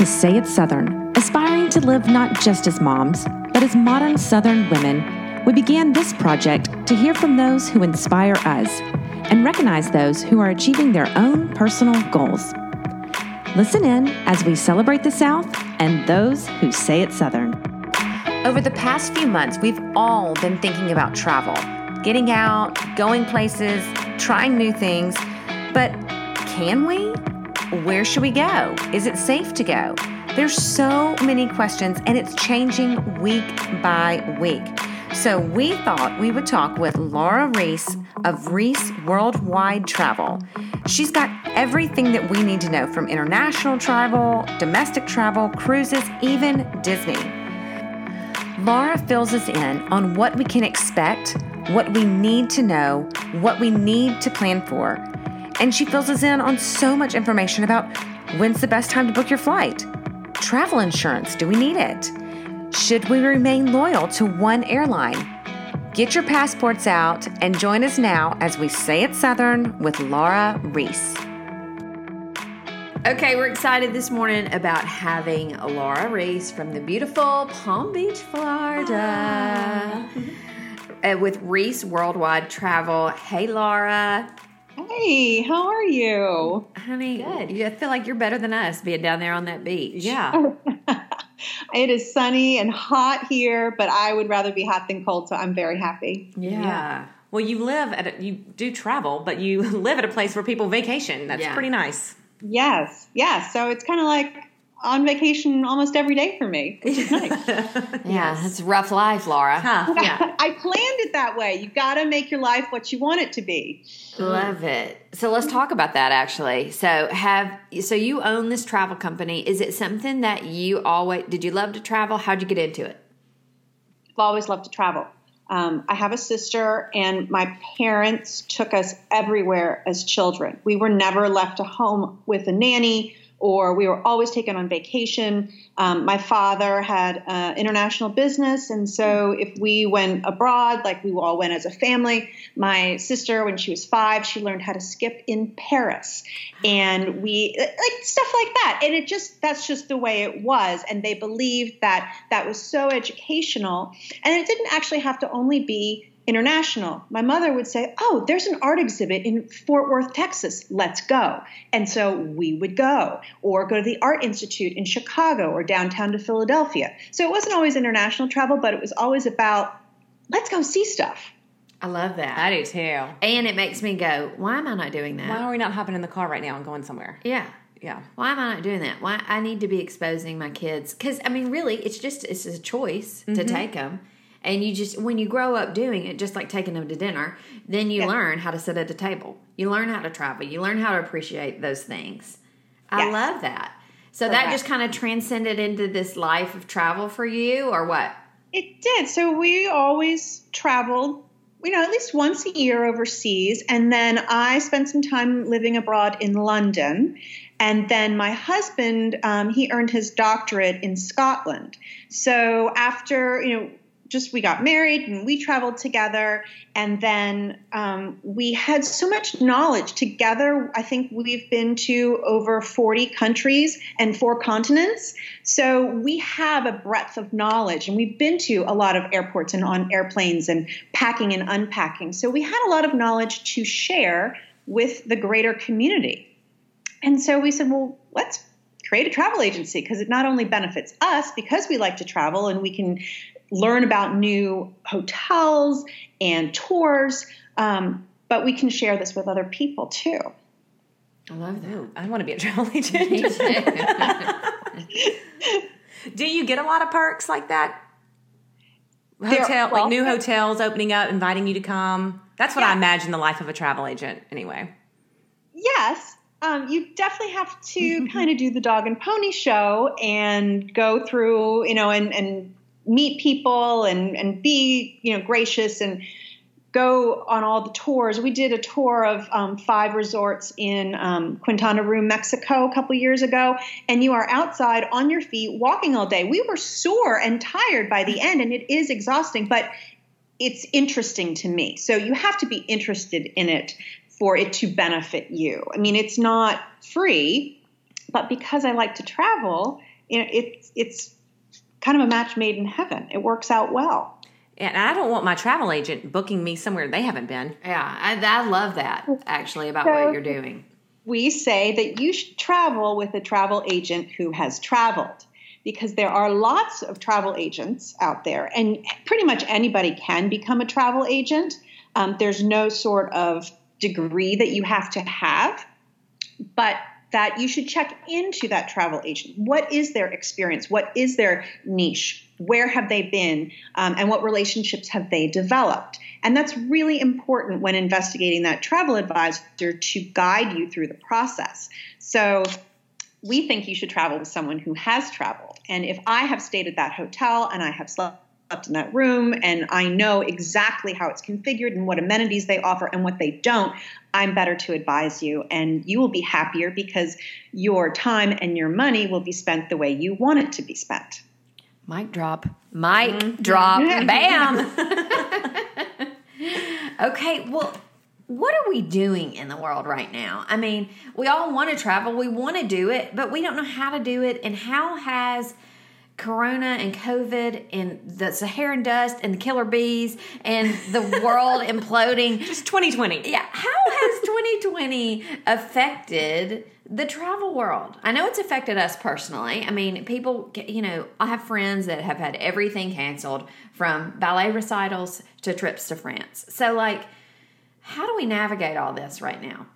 To Say It Southern, aspiring to live not just as moms, but as modern Southern women. We began this project to hear from those who inspire us and recognize those who are achieving their own personal goals. Listen in as we celebrate the South and those who say it Southern. Over the past few months, we've all been thinking about travel, getting out, going places, trying new things. But can we? Where should we go? Is it safe to go? There's so many questions and it's changing week by week. So we thought we would talk with Laura Reese of Reese Worldwide Travel. She's got everything that we need to know from international travel, domestic travel, cruises, even Disney. Laura fills us in on what we can expect, what we need to know, what we need to plan for, and she fills us in on so much information about when's the best time to book your flight, travel insurance, do we need it? Should we remain loyal to one airline? Get your passports out and join us now as we say it Southern with Laura Reese. Okay, we're excited this morning about having Laura Reese from the beautiful Palm Beach, Florida, uh, with Reese Worldwide Travel. Hey, Laura. Hey, how are you? Honey, good. You feel like you're better than us being down there on that beach. Yeah. it is sunny and hot here, but I would rather be hot than cold, so I'm very happy. Yeah. Yeah. Well, you live at a, you do travel, but you live at a place where people vacation. That's Yeah. pretty nice. Yes, yes. So it's kind of like on vacation almost every day for me, which is nice. Yeah, it's a rough life, Laura. Huh, yeah. I planned it that way. You got to make your life what you want it to be. Love it. So let's talk about that actually. So have so you own this travel company. Is it something that you always did you love to travel? How'd you get into it? I've always loved to travel. Um, I have a sister, and my parents took us everywhere as children. We were never left at home with a nanny, or we were always taken on vacation. Um, my father had uh, international business, and so if we went abroad, like we all went as a family. My sister, when she was five, she learned how to skip in Paris, and we like stuff like that. And it just that's just the way it was. And they believed that that was so educational, and it didn't actually have to only be international. My mother would say, Oh, there's an art exhibit in Fort Worth, Texas. Let's go. And so we would go, or go to the Art Institute in Chicago or downtown to Philadelphia. So it wasn't always international travel, but it was always about, let's go see stuff. I love that. I do too. and it makes me go, why am I not doing that? Why are we not hopping in the car right now and going somewhere? Yeah. Yeah. Why am I not doing that? Why I need to be exposing my kids because I mean, really, it's just it's a choice to mm-hmm. take them, and you just when you grow up doing it, just like taking them to dinner, then you Yeah. learn how to sit at the table. You learn how to travel. You learn how to appreciate those things. I Yes. love that. So that Correct. just kind of transcended into this life of travel for you, or what? It did. So we always traveled, you know, at least once a year overseas. And then I spent some time living abroad in London. And then my husband, um, he earned his doctorate in Scotland. So after, you know, just we got married and we traveled together. And then um, we had so much knowledge. Together i think we've been to over 40 countries and four continents. So we have a breadth of knowledge. And we've been to a lot of airports and on airplanes and packing and unpacking. So we had a lot of knowledge to share with the greater community. And so we said well let's create a travel agency because it not only benefits us because we like to travel and we can learn about new hotels and tours, um, but we can share this with other people too. I love that. Ooh, I want to be a travel agent. do you get a lot of perks like that? There- Hotel, well, like new hotels opening up, inviting you to come. That's what I imagine the life of a travel agent, anyway. Yes, um, you definitely have to kind of do the dog and pony show and go through, you know, and, and meet people and, and be, you know, gracious and go on all the tours. We did a tour of um, five resorts in um, Quintana Roo, Mexico, a couple years ago, and you are outside on your feet walking all day. We were sore and tired by the end, and it is exhausting, but it's interesting to me. So you have to be interested in it for it to benefit you. I mean, it's not free. But because I like to travel, you know, it's it's kind of a match made in heaven. It works out well. And I don't want my travel agent booking me somewhere they haven't been. Yeah, I, I love that actually about So- what you're doing. we say that you should travel with a travel agent who has traveled because there are lots of travel agents out there and pretty much anybody can become a travel agent um, there's no sort of degree that you have to have but that you should check into that travel agent. What is their experience? What is their niche? Where have they been? Um, and what relationships have they developed? And that's really important when investigating that travel advisor to guide you through the process. So we think you should travel with someone who has traveled. And if i have stayed at that hotel and i have slept in that room and I know exactly how it's configured and what amenities they offer and what they don't, I'm better to advise you. And you will be happier because your time and your money will be spent the way you want it to be spent. Mic drop. Mic mm-hmm. drop. Bam. okay, well, what are we doing in the world right now? I mean, we all want to travel, we want to do it, but we don't know how to do it. And how has Corona and COVID and the Saharan dust and the killer bees and the world imploding Just 2020. yeah, how has 2020 affected the travel world? I know it's affected us personally. I mean, people, you know, I have friends that have had everything canceled from ballet recitals to trips to France. So, like, how do we navigate all this right now?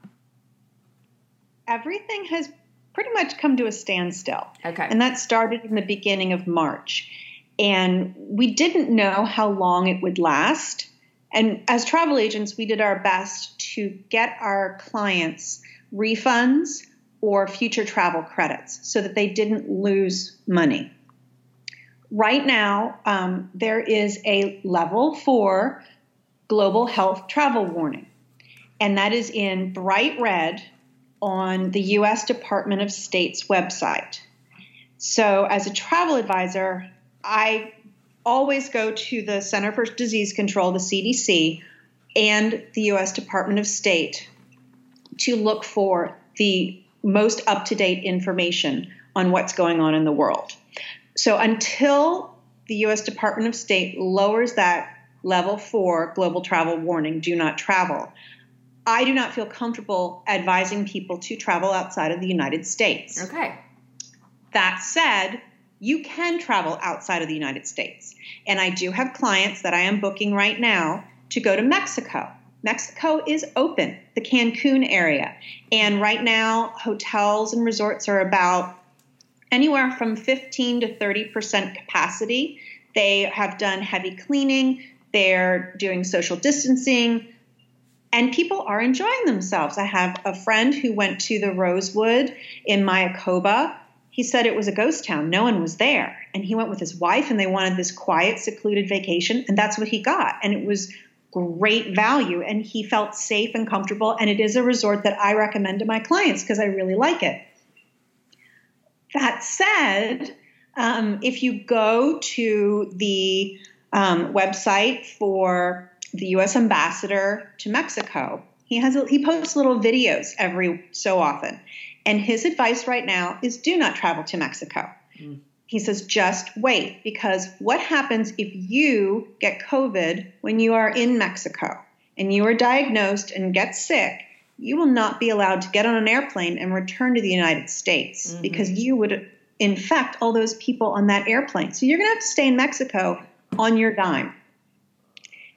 Everything has pretty much come to a standstill. Okay. And that started in the beginning of March. And we didn't know how long it would last. And as travel agents, we did our best to get our clients refunds or future travel credits so that they didn't lose money. Right now, um, there is a level four global health travel warning, and that is in bright red on the US Department of State's website. So, as a travel advisor, I always go to the Center for Disease Control, the CDC, and the US Department of State to look for the most up to date information on what's going on in the world. So, until the US Department of State lowers that level four global travel warning, do not travel, I do not feel comfortable advising people to travel outside of the United States. Okay. That said, you can travel outside of the United States. And I do have clients that I am booking right now to go to Mexico. Mexico is open, the Cancun area. And right now, hotels and resorts are about anywhere from 15 to 30% capacity. They have done heavy cleaning, they're doing social distancing, and people are enjoying themselves. I have a friend who went to the Rosewood in Mayakoba. He said it was a ghost town. No one was there. And he went with his wife and they wanted this quiet, secluded vacation. And that's what he got. And it was great value. And he felt safe and comfortable. And it is a resort that I recommend to my clients because I really like it. That said, um, if you go to the um, website for the U.S. ambassador to Mexico, he has a, he posts little videos every so often, and his advice right now is do not travel to Mexico. Mm. He says just wait because what happens if you get COVID when you are in Mexico and you are diagnosed and get sick? You will not be allowed to get on an airplane and return to the United States mm-hmm. because you would infect all those people on that airplane. So you're going to have to stay in Mexico on your dime.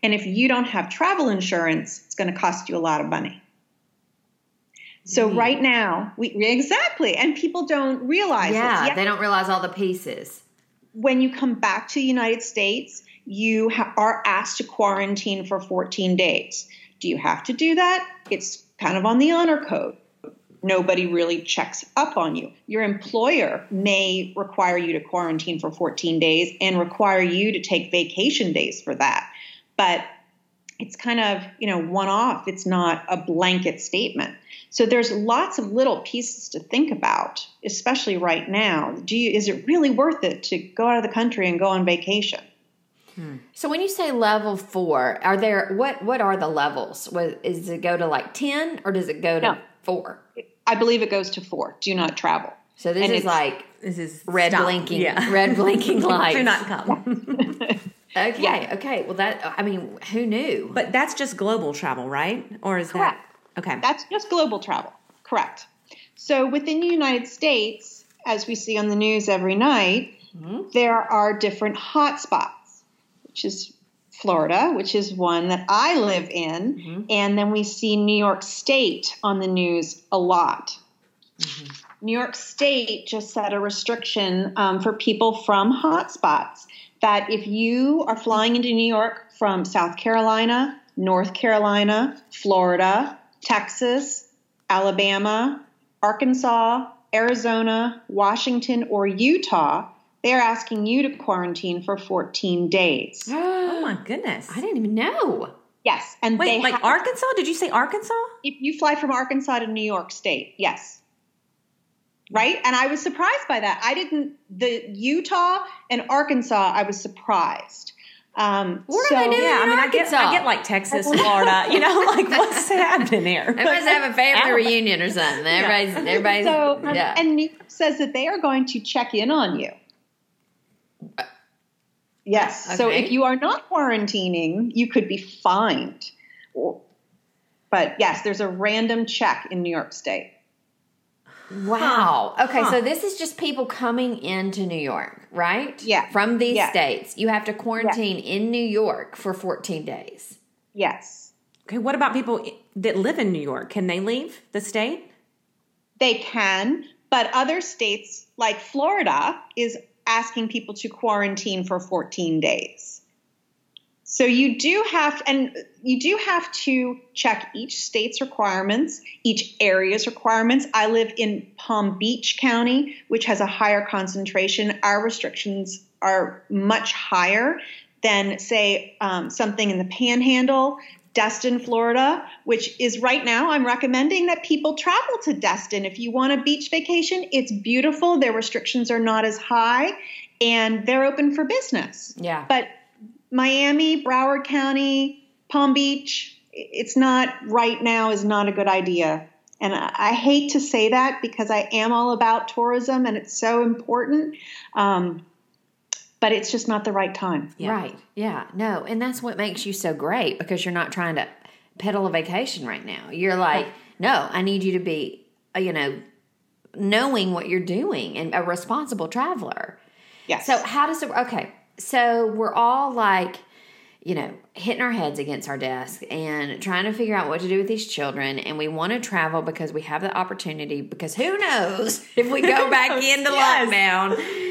And if you don't have travel insurance, it's going to cost you a lot of money. So right now, we exactly, and people don't realize Yeah, this. they don't realize all the pieces. When you come back to the United States, you ha- are asked to quarantine for 14 days. Do you have to do that? It's kind of on the honor code. Nobody really checks up on you. Your employer may require you to quarantine for 14 days and require you to take vacation days for that. But it's kind of, you know, one off. It's not a blanket statement. So there's lots of little pieces to think about, especially right now. Do you is it really worth it to go out of the country and go on vacation? So when you say level four, are there what what are the levels? What, is it go to like ten or does it go to No. four? I believe it goes to four. Do not travel. So this And is it's- like This is red stop. blinking, Yeah. red blinking lights. Do not come. Okay, okay. Well, that I mean, who knew? But that's just global travel, right? Or is Correct. that okay? That's just global travel. Correct. So within the United States, as we see on the news every night, mm-hmm. there are different hotspots, which is Florida, which is one that I live in. Mm-hmm. And then we see New York State on the news a lot. Mm-hmm. New York State just set a restriction um, for people from hotspots that if you are flying into New York from South Carolina, North Carolina, Florida, Texas, Alabama, Arkansas, Arizona, Washington, or Utah, they're asking you to quarantine for 14 days. oh my goodness. I didn't even know. Yes, and Wait, they like have- Arkansas? Did you say Arkansas? if you fly from Arkansas to New York State, yes. Right? And I was surprised by that. I didn't, the Utah and Arkansas, I was surprised. Um, What so, they doing? Yeah, I mean, I get, I get like Texas, Florida. You know, like what's happening here? Must have a family reunion or something. Everybody's, everybody's, So, yeah. and New York says that they are going to check in on you. Yes. So if you are not quarantining, you could be fined. But yes, there's a random check in New York State. Wow. Okay, Huh. so this is just people coming into New York, right? Yeah. From these Yeah. states. You have to quarantine in New York for 14 days. Yes. Okay, what about people that live in New York? Can they leave the state? They can, but other states like Florida is asking people to quarantine for 14 days. So you do have and you do have to check each state's requirements, each area's requirements. I live in Palm Beach County, which has a higher concentration. Our restrictions are much higher than, say, um, something in the Panhandle, Destin, Florida, which is right now. I'm recommending that people travel to Destin if you want a beach vacation. It's beautiful. Their restrictions are not as high, and they're open for business. Yeah. But Miami, Broward County, Palm Beach, it's not right now is not a good idea. And I, I hate to say that because I am all about tourism and it's so important. Um, but it's just not the right time. Yeah. Right. Yeah. No. And that's what makes you so great because you're not trying to peddle a vacation right now. You're like, no, I need you to be, uh, you know, knowing what you're doing and a responsible traveler. Yes. So how does it? Okay, so we're all like, you know, hitting our heads against our desk and trying to figure out what to do with these children, and we want to travel because we have the opportunity. Because who knows if we go back into Yes. lockdown?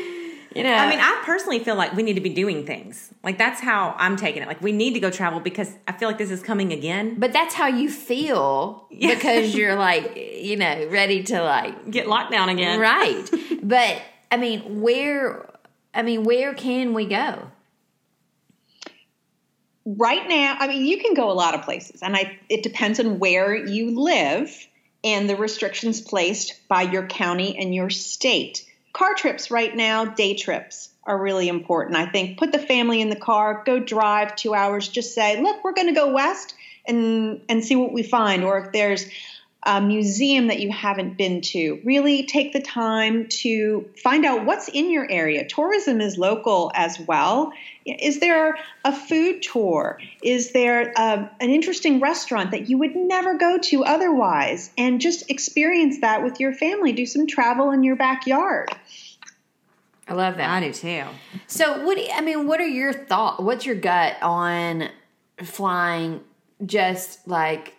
You know, I mean, I personally feel like we need to be doing things. Like that's how I'm taking it. Like we need to go travel because I feel like this is coming again. but that's how you feel Yeah. because you're like, you know, ready to like Get locked down again. right. but I mean, where? I mean, where can we go? right now, I mean, you can go a lot of places, and I it depends on where you live and the restrictions placed by your county and your state. Car trips right now, day trips are really important. I think put the family in the car, go drive two hours, just say, look, we're going to go west and and see what we find, or if there's a museum that you haven't been to. Really take the time to find out what's in your area. Tourism is local as well. Is there a food tour? Is there um, an interesting restaurant that you would never go to otherwise? And just experience that with your family. Do some travel in your backyard. I love that. I do too. So, what do you- I mean, what are your thoughts? What's your gut on flying just like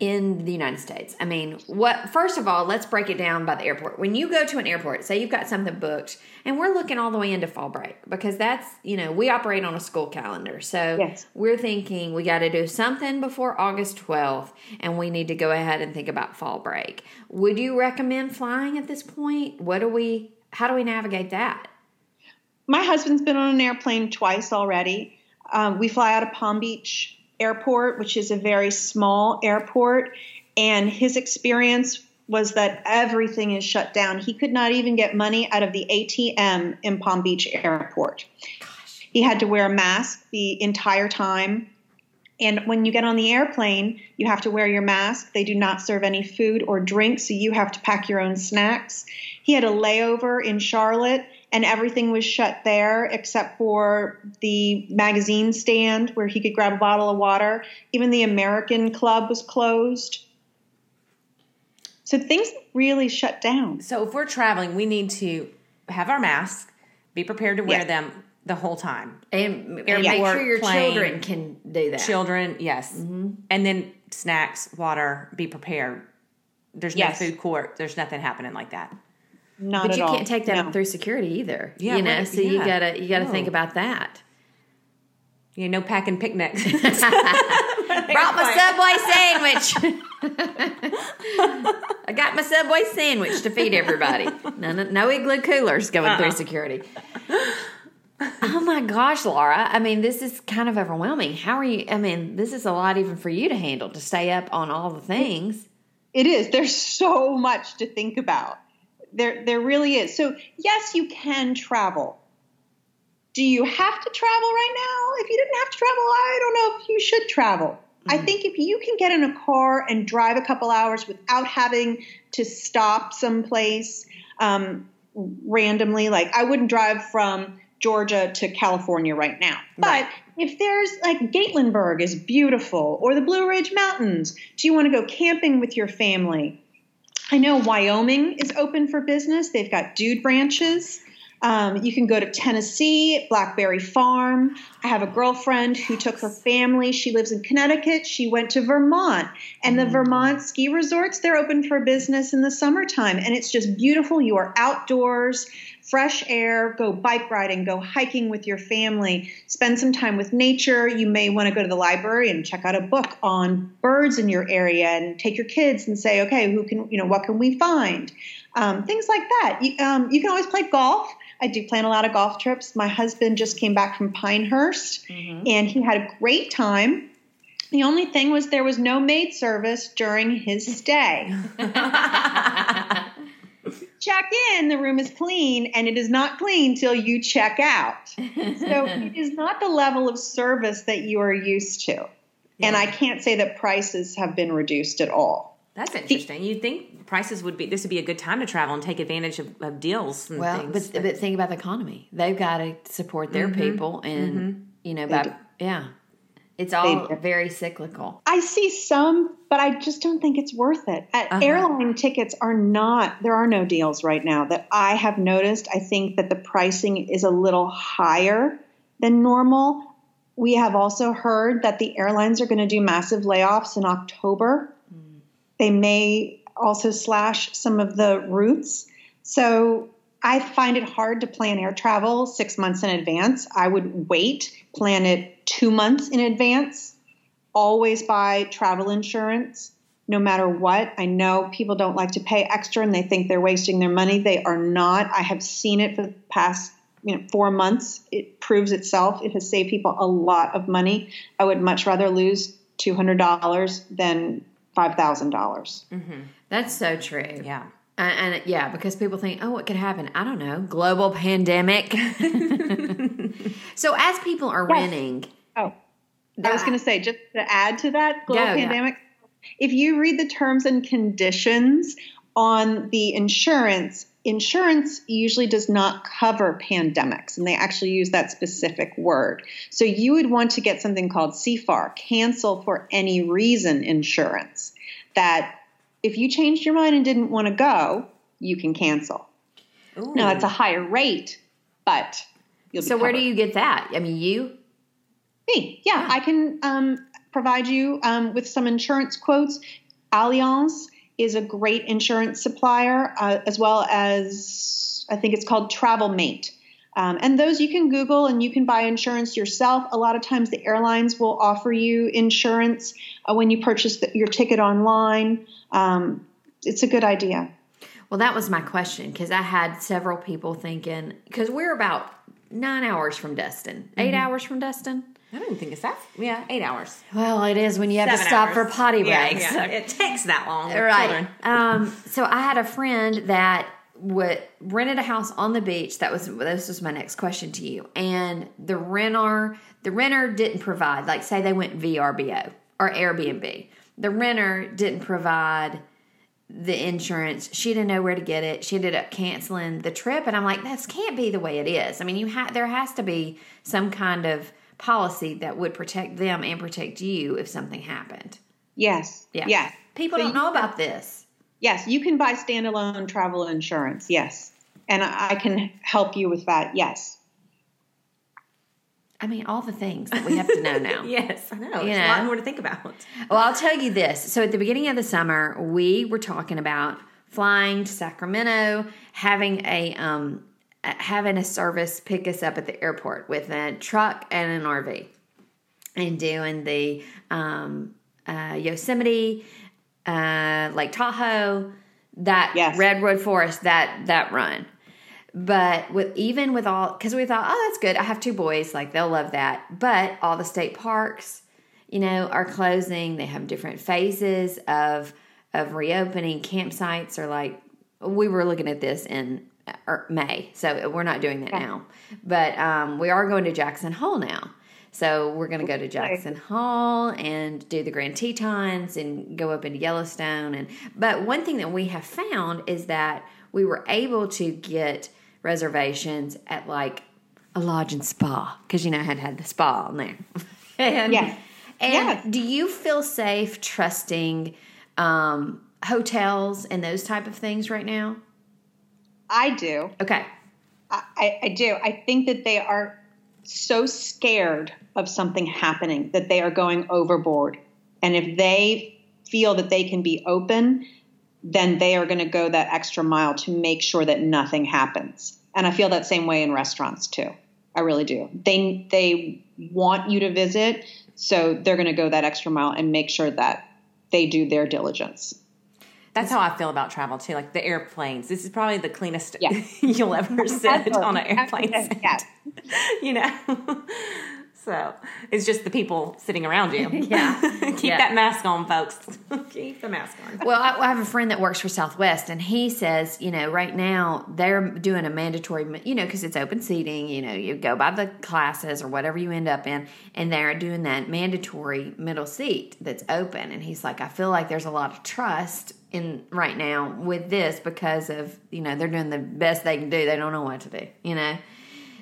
in the United States? I mean, what first of all, let's break it down by the airport. When you go to an airport, say you've got something booked, and we're looking all the way into fall break because that's, you know, we operate on a school calendar. So, Yes. we're thinking we got to do something before August 12th and we need to go ahead and think about fall break. Would you recommend flying at this point? What do we how do we navigate that? My husband's been on an airplane twice already. Um, we fly out of Palm Beach Airport, which is a very small airport, and his experience was that everything is shut down. He could not even get money out of the ATM in Palm Beach Airport. He had to wear a mask the entire time. And when you get on the airplane, you have to wear your mask. They do not serve any food or drink, so you have to pack your own snacks. He had a layover in Charlotte, and everything was shut there except for the magazine stand where he could grab a bottle of water. Even the American Club was closed. So things really shut down. So if we're traveling, we need to have our masks, be prepared to wear Yes. them the whole time. and, and make sure your plane. children can do that. Children, yes. Mm-hmm. And then snacks, water, be prepared. There's Yes. no food court. There's nothing happening like that. Not But at you all. can't take that No. through security either. Yeah, you know, right, so you gotta you gotta think about that. You know, no packing picnics. Brought my Subway sandwich. I got my Subway sandwich to feed everybody. No, no, no igloo coolers going Uh-uh. through security. Oh my gosh, Laura. I mean, this is kind of overwhelming. How are you? I mean, this is a lot even for you to handle to stay up on all the things. It is. There's so much to think about. There, there really is. So yes, you can travel. Do you have to travel right now? If you didn't have to travel, I don't know if you should travel. I think if you can get in a car and drive a couple hours without having to stop someplace um, randomly, like I wouldn't drive from Georgia to California right now. Right. But if there's like Gatlinburg is beautiful, or the Blue Ridge Mountains, do you want to go camping with your family? I know Wyoming is open for business. They've got dude ranches. Um, you can go to Tennessee, Blackberry Farm. I have a girlfriend who took her family. She lives in Connecticut. She went to Vermont. And the Vermont ski resorts, they're open for business in the summertime. And it's just beautiful. You are outdoors, fresh air, go bike riding, go hiking with your family, spend some time with nature. You may want to go to the library and check out a book on birds in your area and take your kids and say, okay, who can, you know, what can we find? Um, things like that. You, um, you can always play golf. I do plan a lot of golf trips. My husband just came back from Pinehurst and he had a great time. The only thing was there was no maid service during his stay. check in, the room is clean, and it is not clean till you check out. So it is not the level of service that you are used to. And I can't say that prices have been reduced at all. That's interesting. You'd think prices would be, this would be a good time to travel and take advantage of, of deals and Well, things. but, but think about the economy. They've got to support their mm-hmm. people, and mm-hmm. you know, by, yeah, it's all do. very cyclical. I see some, but I just don't think it's worth it. Uh, Airline tickets are not, there are no deals right now that I have noticed. I think that the pricing is a little higher than normal. We have also heard that the airlines are going to do massive layoffs in October. They may also slash some of the routes. So I find it hard to plan air travel six months in advance. I would wait, plan it two months in advance. Always buy travel insurance, no matter what. I know people don't like to pay extra and they think they're wasting their money. They are not. I have seen it for the past you know, four months. It proves itself. It has saved people a lot of money. I would much rather lose $200 than $5,000. Mm-hmm. That's so true. yeah. And, and yeah, because people think, oh, what could happen? I don't know, global pandemic. so as people are renting, Oh, I was uh, going to say, just to add to that global yeah. pandemic, if you read the terms and conditions on the insurance, insurance usually does not cover pandemics, and they actually use that specific word. So you would want to get something called CFAR, cancel for any reason insurance, that if you changed your mind and didn't want to go, you can cancel. Now, it's a higher rate, but you'll be so where do you get that? I mean, you Me, yeah, I can um, provide you um, with some insurance quotes. Allianz is a great insurance supplier, uh, as well as I think it's called Travel Mate. Um, and those you can Google and you can buy insurance yourself. A lot of times the airlines will offer you insurance uh, when you purchase the, your ticket online. Um, it's a good idea. Well, that was my question because I had several people thinking because we're about nine hours from Destin, 8 hours from Destin. I don't think it's that. Yeah, eight hours. Well, it is when you have to stop hours. for potty Yeah, breaks. yeah. It takes that long. Right. children. Um, so I had a friend that what rented a house on the beach. That was this was my next question to you. And the renter the renter didn't provide. Like say they went VRBO or Airbnb. The renter didn't provide the insurance. She didn't know where to get it. She ended up canceling the trip, and I'm like, this can't be the way it is. I mean, you ha- there has to be some kind of policy that would protect them and protect you if something happened. Yes. Yeah. Yes. People So don't know about this. Yes, you can buy standalone travel insurance. Yes. And I can help you with that. Yes. I mean, all the things that we have to know now. Yes, I know. You There's a lot more to think about. Well, I'll tell you this. So at the beginning of the summer, we were talking about flying to Sacramento, having a um, having a service pick us up at the airport with a truck and an RV, and doing the um, uh, Yosemite, uh, Lake Tahoe, that Yes. Redwood Forest, that that run. But with even with all, because we thought, oh, that's good. I have two boys, like they'll love that. But all the state parks, you know, are closing. They have different phases of of reopening. Campsites are like we were looking at this in uh, May, so we're not doing that now. But um, we are going to Jackson Hole now. So we're going to go to Jackson Hole and do the Grand Tetons and go up into Yellowstone. And but one thing that we have found is that we were able to get reservations at like a lodge and spa because you know I had had the spa on there. and, yeah. And Yes. do you feel safe trusting um, hotels and those type of things right now? I do. Okay. I, I- do. I think that they are so scared of something happening that they are going overboard. And if they feel that they can be open, then they are going to go that extra mile to make sure that nothing happens. And I feel that same way in restaurants too. I really do. They they want you to visit, so they're going to go that extra mile and make sure that they do their diligence. That's how I feel about travel too. Like the airplanes. This is probably the cleanest Yeah. you'll ever sit on an airplane set. Yes. You know. so it's just the people sitting around you. Yeah. Keep Yeah. that mask on, folks. Keep the mask on. Well, I, I have a friend that works for Southwest, and he says, you know, right now they're doing a mandatory, you know, because it's open seating. You know, you go by the classes or whatever you end up in, and they're doing that mandatory middle seat that's open. And he's like, I feel like there's a lot of trust in right now with this because of you know they're doing the best they can do. They don't know what to do, you know.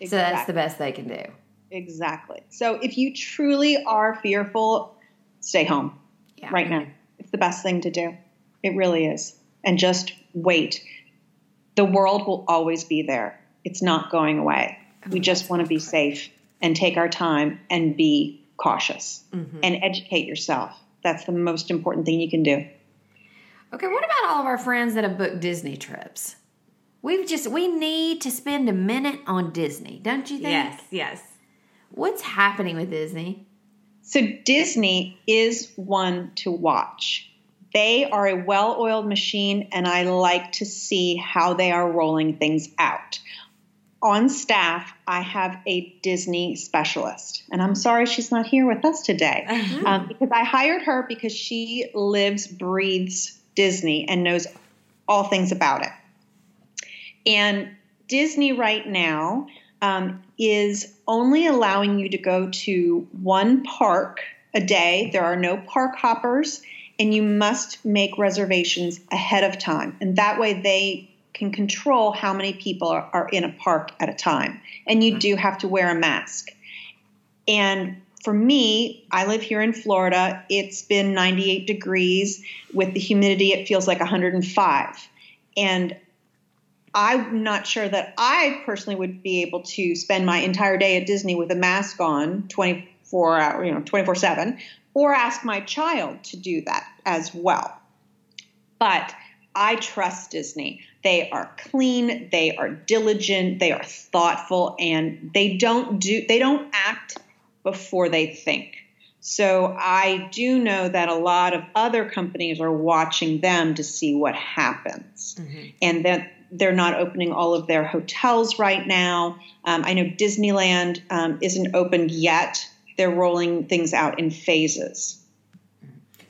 So that's the best they can do. Exactly. So if you truly are fearful, stay home Yeah. right now. It's the best thing to do. It really is. And just wait. The world will always be there. It's not going away. Oh, we just want to be safe and take our time and be cautious mm-hmm. and educate yourself. That's the most important thing you can do. Okay, what about all of our friends that have booked Disney trips? We've just we need to spend a minute on Disney, don't you think? Yes, yes. What's happening with Disney? So Disney is one to watch. They are a well oiled machine, and I like to see how they are rolling things out. On staff, I have a Disney specialist, and I'm sorry she's not here with us today um, because I hired her because she lives, breathes Disney, and knows all things about it. And Disney right now um, is only allowing you to go to one park a day. There are no park hoppers, and you must make reservations ahead of time. And that way they can control how many people are, are in a park at a time. And you do have to wear a mask. And for me, I live here in Florida. It's been 98 degrees. With the humidity, it feels like 105. And I'm not sure that I personally would be able to spend my entire day at Disney with a mask on 24 hour, you know, 24 7, or ask my child to do that as well. But I trust Disney. They are clean, they are diligent, they are thoughtful, and they don't do they don't act before they think. So I do know that a lot of other companies are watching them to see what happens, and that they're not opening all of their hotels right now. Um, I know Disneyland um, isn't opened yet. They're rolling things out in phases.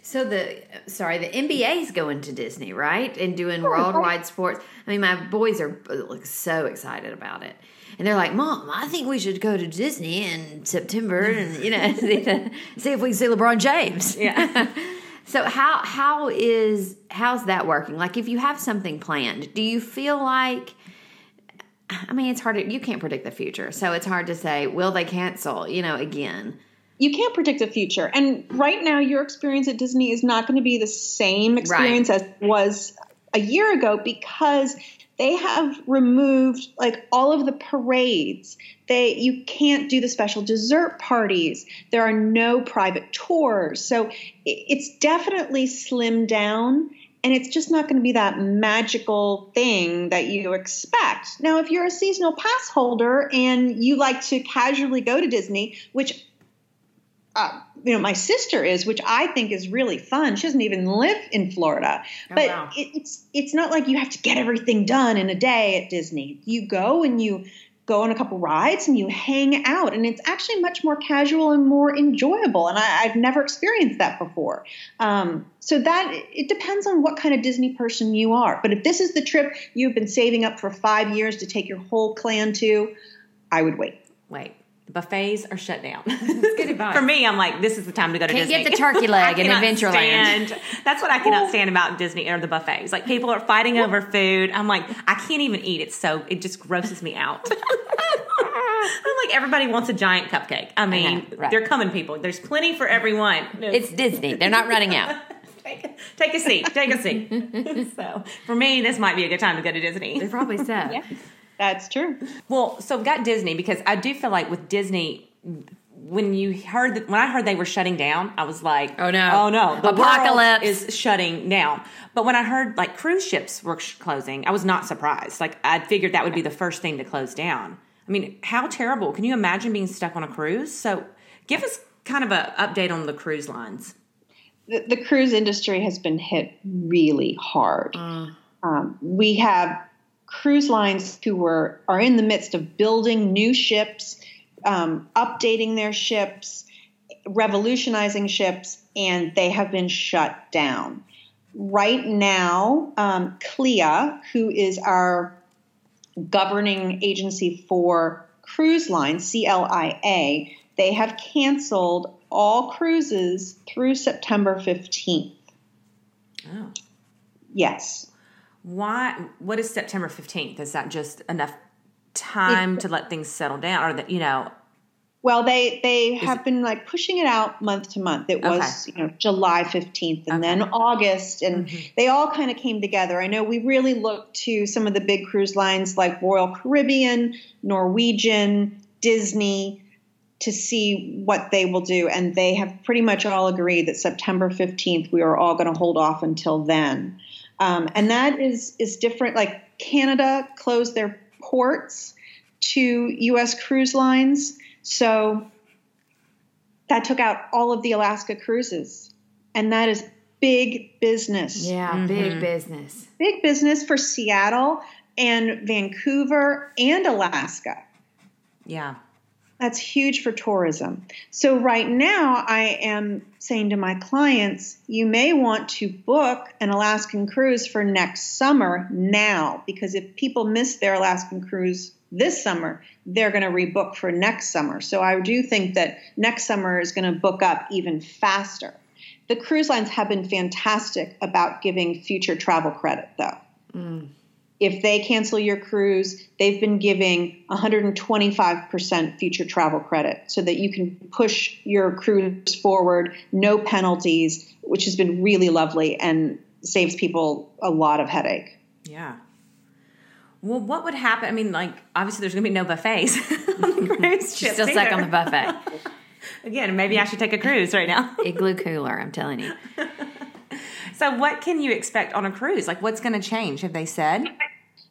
So the sorry, the NBA is going to Disney, right? And doing worldwide sports. I mean, my boys are like, so excited about it. And they're like, "Mom, I think we should go to Disney in September and you know see if we can see LeBron James." Yeah. so how how is how's that working? Like, if you have something planned, do you feel like? I mean, it's hard. To, you can't predict the future, so it's hard to say. Will they cancel? You know, again you can't predict the future. And right now, your experience at Disney is not going to be the same experience right. as was a year ago because they have removed like all of the parades. They you can't do the special dessert parties. There are no private tours. So it's definitely slimmed down and it's just not going to be that magical thing that you expect. Now, if you're a seasonal pass holder and you like to casually go to Disney, which uh, you know, my sister is, which I think is really fun. She doesn't even live in Florida, oh, but wow. it, it's it's not like you have to get everything done in a day at Disney. You go and you go on a couple rides and you hang out, and it's actually much more casual and more enjoyable. And I, have never experienced that before. Um, so that it depends on what kind of Disney person you are. But if this is the trip you've been saving up for five years to take your whole clan to, I would wait. Wait buffets are shut down. For me, I'm like, this is the time to go to Can't Disney. get the turkey leg in Adventureland. Stand, that's what I cannot stand about Disney or the buffets. Like people are fighting over food. I'm like, I can't even eat it. So it just grosses me out. I'm like, everybody wants a giant cupcake. I mean, uh-huh, right. they're coming, people. There's plenty for everyone. It's Disney. They're not running out. take, take a seat. Take a seat. so for me, this might be a good time to go to Disney. They probably so. Yeah. That's true. Well, so we got Disney because I do feel like with Disney, when you heard that, when I heard they were shutting down, I was like, "Oh no, oh no, the apocalypse is shutting down." But when I heard like cruise ships were closing, I was not surprised. Like I figured that would be the first thing to close down. I mean, how terrible! Can you imagine being stuck on a cruise? So, give us kind of an update on the cruise lines. The, the cruise industry has been hit really hard. Mm. Um, we have cruise lines who were are in the midst of building new ships, um, updating their ships, revolutionizing ships, and they have been shut down. Right now, um, CLIA, who is our governing agency for cruise lines, CLIA, they have canceled all cruises through September 15th. Oh. Yes why what is september 15th is that just enough time to let things settle down or that you know well they they have it, been like pushing it out month to month it was okay. you know july 15th and okay. then august and mm-hmm. they all kind of came together i know we really looked to some of the big cruise lines like royal caribbean norwegian disney to see what they will do and they have pretty much all agreed that september 15th we are all going to hold off until then um, and that is is different. Like Canada closed their ports to U.S. cruise lines, so that took out all of the Alaska cruises, and that is big business. Yeah, mm-hmm. big business. Big business for Seattle and Vancouver and Alaska. Yeah. That's huge for tourism. So, right now, I am saying to my clients, you may want to book an Alaskan cruise for next summer now, because if people miss their Alaskan cruise this summer, they're going to rebook for next summer. So, I do think that next summer is going to book up even faster. The cruise lines have been fantastic about giving future travel credit, though. Mm if they cancel your cruise, they've been giving 125% future travel credit so that you can push your cruise forward, no penalties, which has been really lovely and saves people a lot of headache. Yeah. Well, what would happen? I mean, like, obviously, there's going to be no buffets on the cruise ship. Still stuck on the buffet. Again, maybe I should take a cruise right now. Igloo cooler, I'm telling you. So, what can you expect on a cruise? Like, what's going to change? Have they said?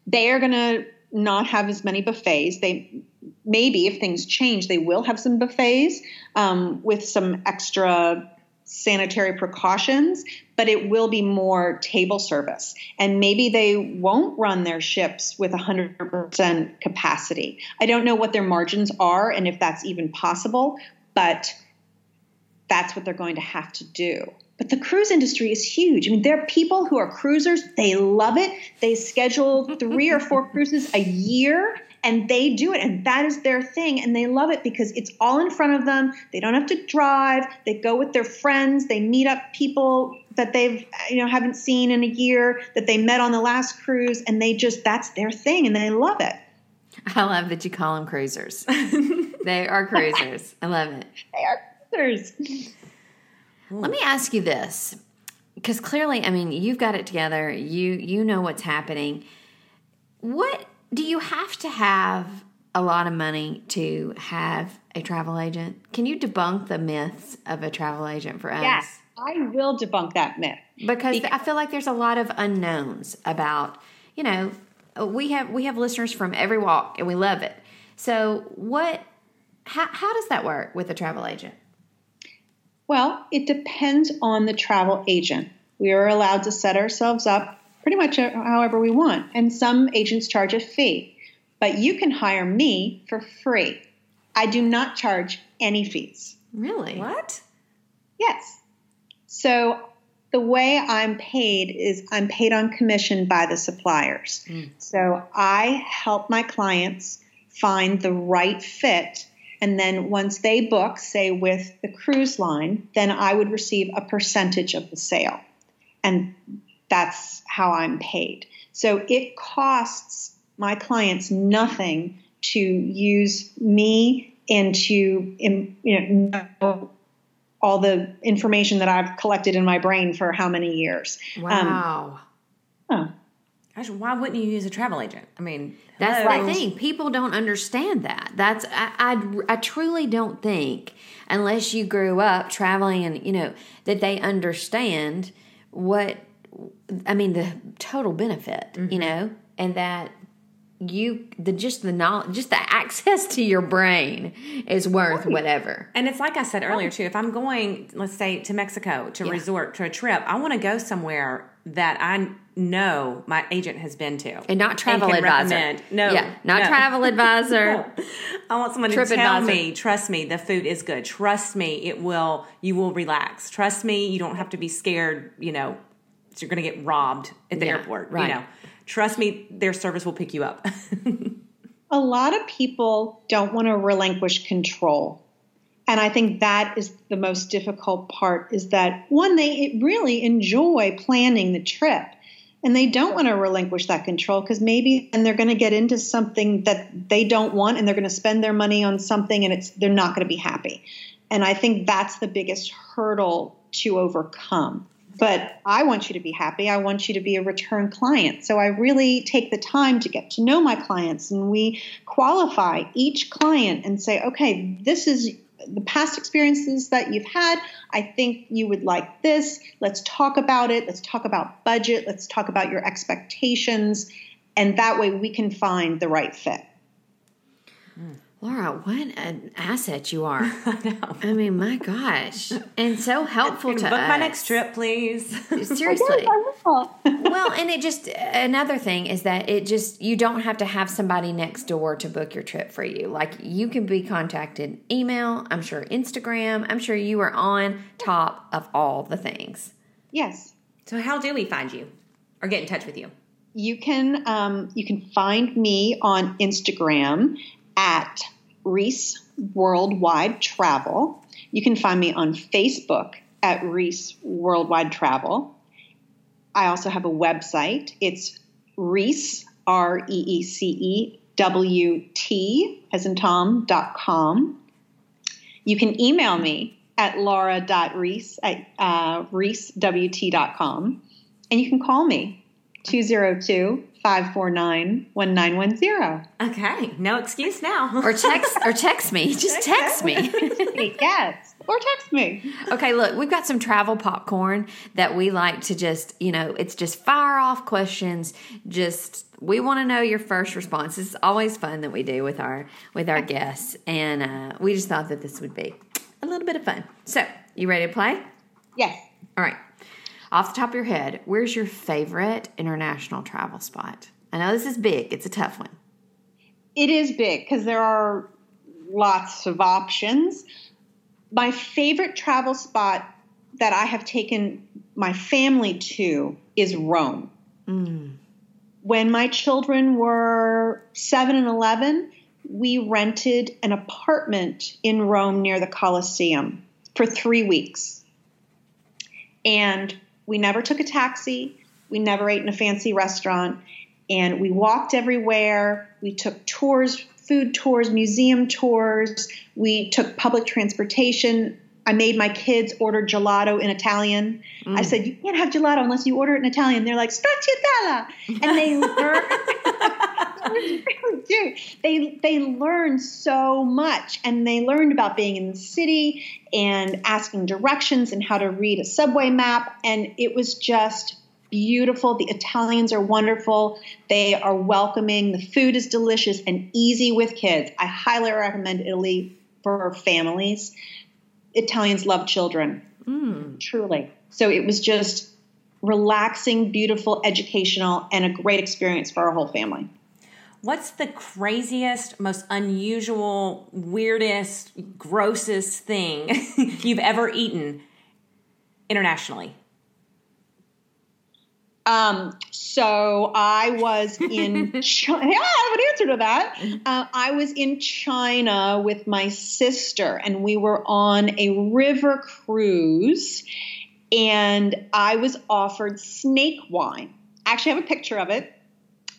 They are going to not have as many buffets. They maybe, if things change, they will have some buffets um, with some extra sanitary precautions, but it will be more table service. And maybe they won't run their ships with 100% capacity. I don't know what their margins are and if that's even possible, but that's what they're going to have to do. But the cruise industry is huge. I mean, there are people who are cruisers, they love it. They schedule three or four cruises a year and they do it and that is their thing and they love it because it's all in front of them. They don't have to drive. They go with their friends. They meet up people that they've you know haven't seen in a year that they met on the last cruise and they just that's their thing and they love it. I love that you call them cruisers. They are cruisers. I love it. They are cruisers let me ask you this because clearly i mean you've got it together you you know what's happening what do you have to have a lot of money to have a travel agent? Can you debunk the myths of a travel agent for us? Yes, I will debunk that myth. Because, because I feel like there's a lot of unknowns about, you know, we have we have listeners from every walk and we love it. So what how, how does that work with a travel agent? Well, it depends on the travel agent. We are allowed to set ourselves up pretty much however we want. And some agents charge a fee, but you can hire me for free. I do not charge any fees. Really? What? Yes. So the way I'm paid is I'm paid on commission by the suppliers. Mm. So I help my clients find the right fit. And then once they book, say with the cruise line, then I would receive a percentage of the sale. And that's how I'm paid. So it costs my clients nothing to use me and to you know all the information that I've collected in my brain for how many years. Um, wow. Um, Gosh, why wouldn't you use a travel agent? I mean, that's hello. the thing. People don't understand that. That's I, I, I truly don't think unless you grew up traveling and you know that they understand what I mean, the total benefit, mm-hmm. you know, and that you the just the knowledge just the access to your brain is worth right. whatever and it's like i said earlier too if i'm going let's say to mexico to yeah. resort to a trip i want to go somewhere that i know my agent has been to and not travel and advisor recommend. no yeah not no. travel advisor no. i want someone Trip to tell advisor. me trust me the food is good trust me it will you will relax trust me you don't have to be scared you know you're going to get robbed at the yeah, airport. Right. You know, trust me, their service will pick you up. a lot of people don't want to relinquish control. And I think that is the most difficult part is that one, they really enjoy planning the trip and they don't want to relinquish that control because maybe and they're going to get into something that they don't want and they're going to spend their money on something and it's they're not going to be happy. And I think that's the biggest hurdle to overcome but I want you to be happy. I want you to be a return client. So I really take the time to get to know my clients and we qualify each client and say, okay, this is the past experiences that you've had. I think you would like this. Let's talk about it. Let's talk about budget. Let's talk about your expectations. And that way we can find the right fit. Laura, what an asset you are. I know. I mean, my gosh. And so helpful to book us. my next trip, please. Seriously. well, and it just, another thing is that it just, you don't have to have somebody next door to book your trip for you. Like, you can be contacted email, I'm sure Instagram. I'm sure you are on top of all the things. Yes. So, how do we find you or get in touch with you? You can um, you can find me on Instagram at Reece Worldwide Travel. You can find me on Facebook at Reece Worldwide Travel. I also have a website. It's Reece, R E E C E W T, as in Tom, dot com. You can email me at laura.reece at uh, reecewt.com. And you can call me 202 549 1910. Okay, no excuse now. or text or text me. Just text me. yes. Or text me. Okay, look, we've got some travel popcorn that we like to just, you know, it's just fire off questions. Just we want to know your first response. It's always fun that we do with our with our guests. And uh, we just thought that this would be a little bit of fun. So, you ready to play? Yes. All right off the top of your head, where's your favorite international travel spot? I know this is big, it's a tough one. It is big because there are lots of options. My favorite travel spot that I have taken my family to is Rome. Mm. When my children were seven and 11, we rented an apartment in Rome near the Colosseum for three weeks. And we never took a taxi, we never ate in a fancy restaurant, and we walked everywhere. We took tours, food tours, museum tours, we took public transportation. I made my kids order gelato in Italian. I mm. said, You can't have gelato unless you order it in Italian. They're like, Stracciatella. And they learned. really do. They they learned so much, and they learned about being in the city and asking directions and how to read a subway map, and it was just beautiful. The Italians are wonderful. They are welcoming. The food is delicious and easy with kids. I highly recommend Italy for families. Italians love children, mm. truly. So it was just relaxing, beautiful, educational, and a great experience for our whole family. What's the craziest, most unusual, weirdest, grossest thing you've ever eaten internationally? Um, so I was in China. Yeah, I have an answer to that. Uh, I was in China with my sister, and we were on a river cruise, and I was offered snake wine. I actually have a picture of it.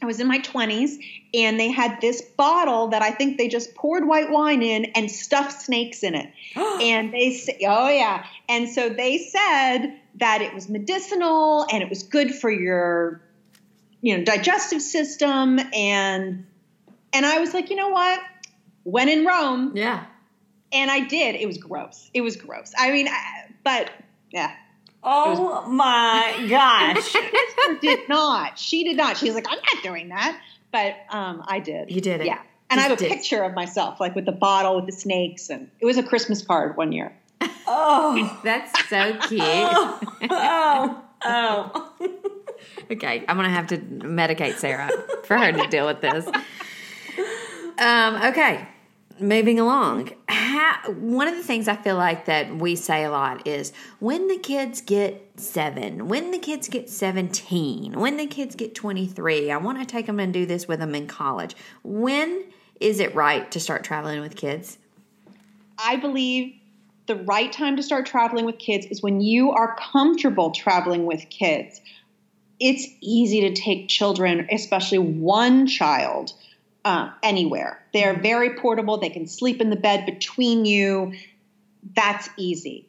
I was in my 20s, and they had this bottle that I think they just poured white wine in and stuffed snakes in it. and they say, oh, yeah. And so they said that it was medicinal and it was good for your you know digestive system and and I was like, you know what? When in Rome, Yeah. and I did. It was gross. It was gross. I mean, I, but yeah. Oh my gosh. Sister did not. She did not. She was like, I'm not doing that. But um, I did. You did it. Yeah. And I have a did. picture of myself, like with the bottle with the snakes, and it was a Christmas card one year. oh, That's so cute. oh, oh. Okay, I'm gonna have to medicate Sarah for her to deal with this. Um, okay, moving along. How, one of the things I feel like that we say a lot is when the kids get seven, when the kids get 17, when the kids get 23, I want to take them and do this with them in college. When is it right to start traveling with kids? I believe the right time to start traveling with kids is when you are comfortable traveling with kids. It's easy to take children, especially one child, uh, anywhere. They're very portable. They can sleep in the bed between you. That's easy.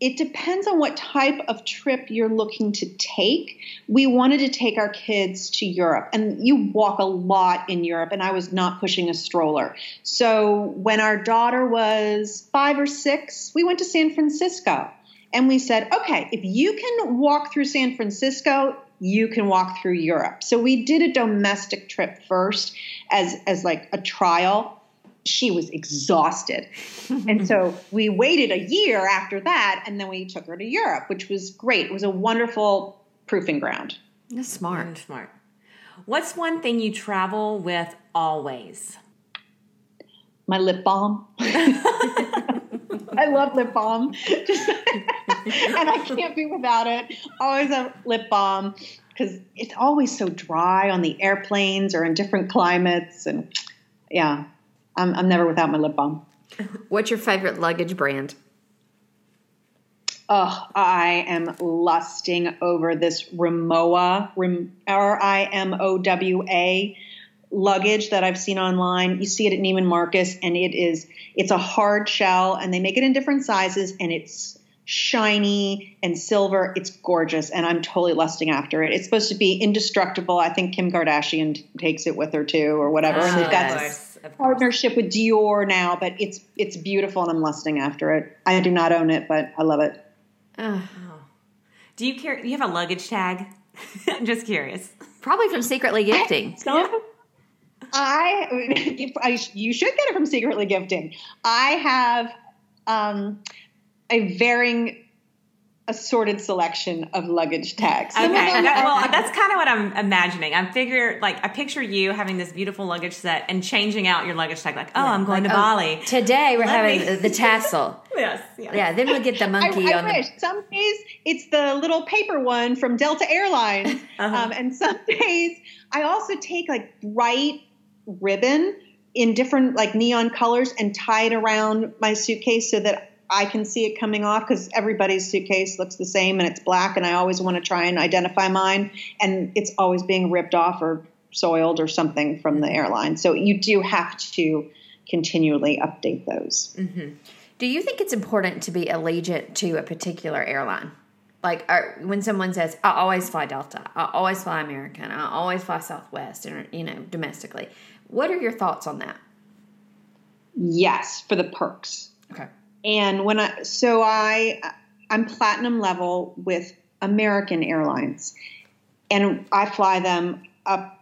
It depends on what type of trip you're looking to take. We wanted to take our kids to Europe, and you walk a lot in Europe, and I was not pushing a stroller. So when our daughter was five or six, we went to San Francisco. And we said, okay, if you can walk through San Francisco, you can walk through Europe. So we did a domestic trip first as, as like a trial. She was exhausted. and so we waited a year after that, and then we took her to Europe, which was great. It was a wonderful proofing ground. That's smart. I'm smart. What's one thing you travel with always? My lip balm. I love lip balm. Just- and I can't be without it. Always a lip balm because it's always so dry on the airplanes or in different climates. And yeah, I'm, I'm never without my lip balm. What's your favorite luggage brand? Oh, I am lusting over this Rimowa, R I M O W A luggage that I've seen online. You see it at Neiman Marcus, and it is it's a hard shell, and they make it in different sizes, and it's shiny and silver. It's gorgeous, and I'm totally lusting after it. It's supposed to be indestructible. I think Kim Kardashian takes it with her too, or whatever. and they've got Of this course, partnership with Dior now, but it's it's beautiful, and I'm lusting after it. I do not own it, but I love it. Uh-huh. Do you care? Do you have a luggage tag? I'm just curious. Probably from Secretly Gifting. Some I, I you should get it from secretly gifting. I have um, a varying assorted selection of luggage tags. Okay, that, well, that's kind of what I'm imagining. I figure, like, I picture you having this beautiful luggage set and changing out your luggage tag, like, oh, I'm going Like, to oh, Bali. Today we're Let having me- the, the tassel. Yes, yes. Yeah, then we'll get the monkey I on wish. Some days it's the little paper one from Delta Airlines, Uh-huh. um, and some days I also take like bright ribbon in different like neon colors and tie it around my suitcase so that I can see it coming off because everybody's suitcase looks the same and it's black, and I always want to try and identify mine, and it's always being ripped off or soiled or something from the airline. So you do have to continually update those. the. Do you think it's important to be allegiant to a particular airline? Like are, when someone says, "I always fly Delta," "I always fly American," "I always fly Southwest," or you know, domestically. What are your thoughts on that? Yes, for the perks. Okay. And when I so I I'm platinum level with American Airlines, and I fly them up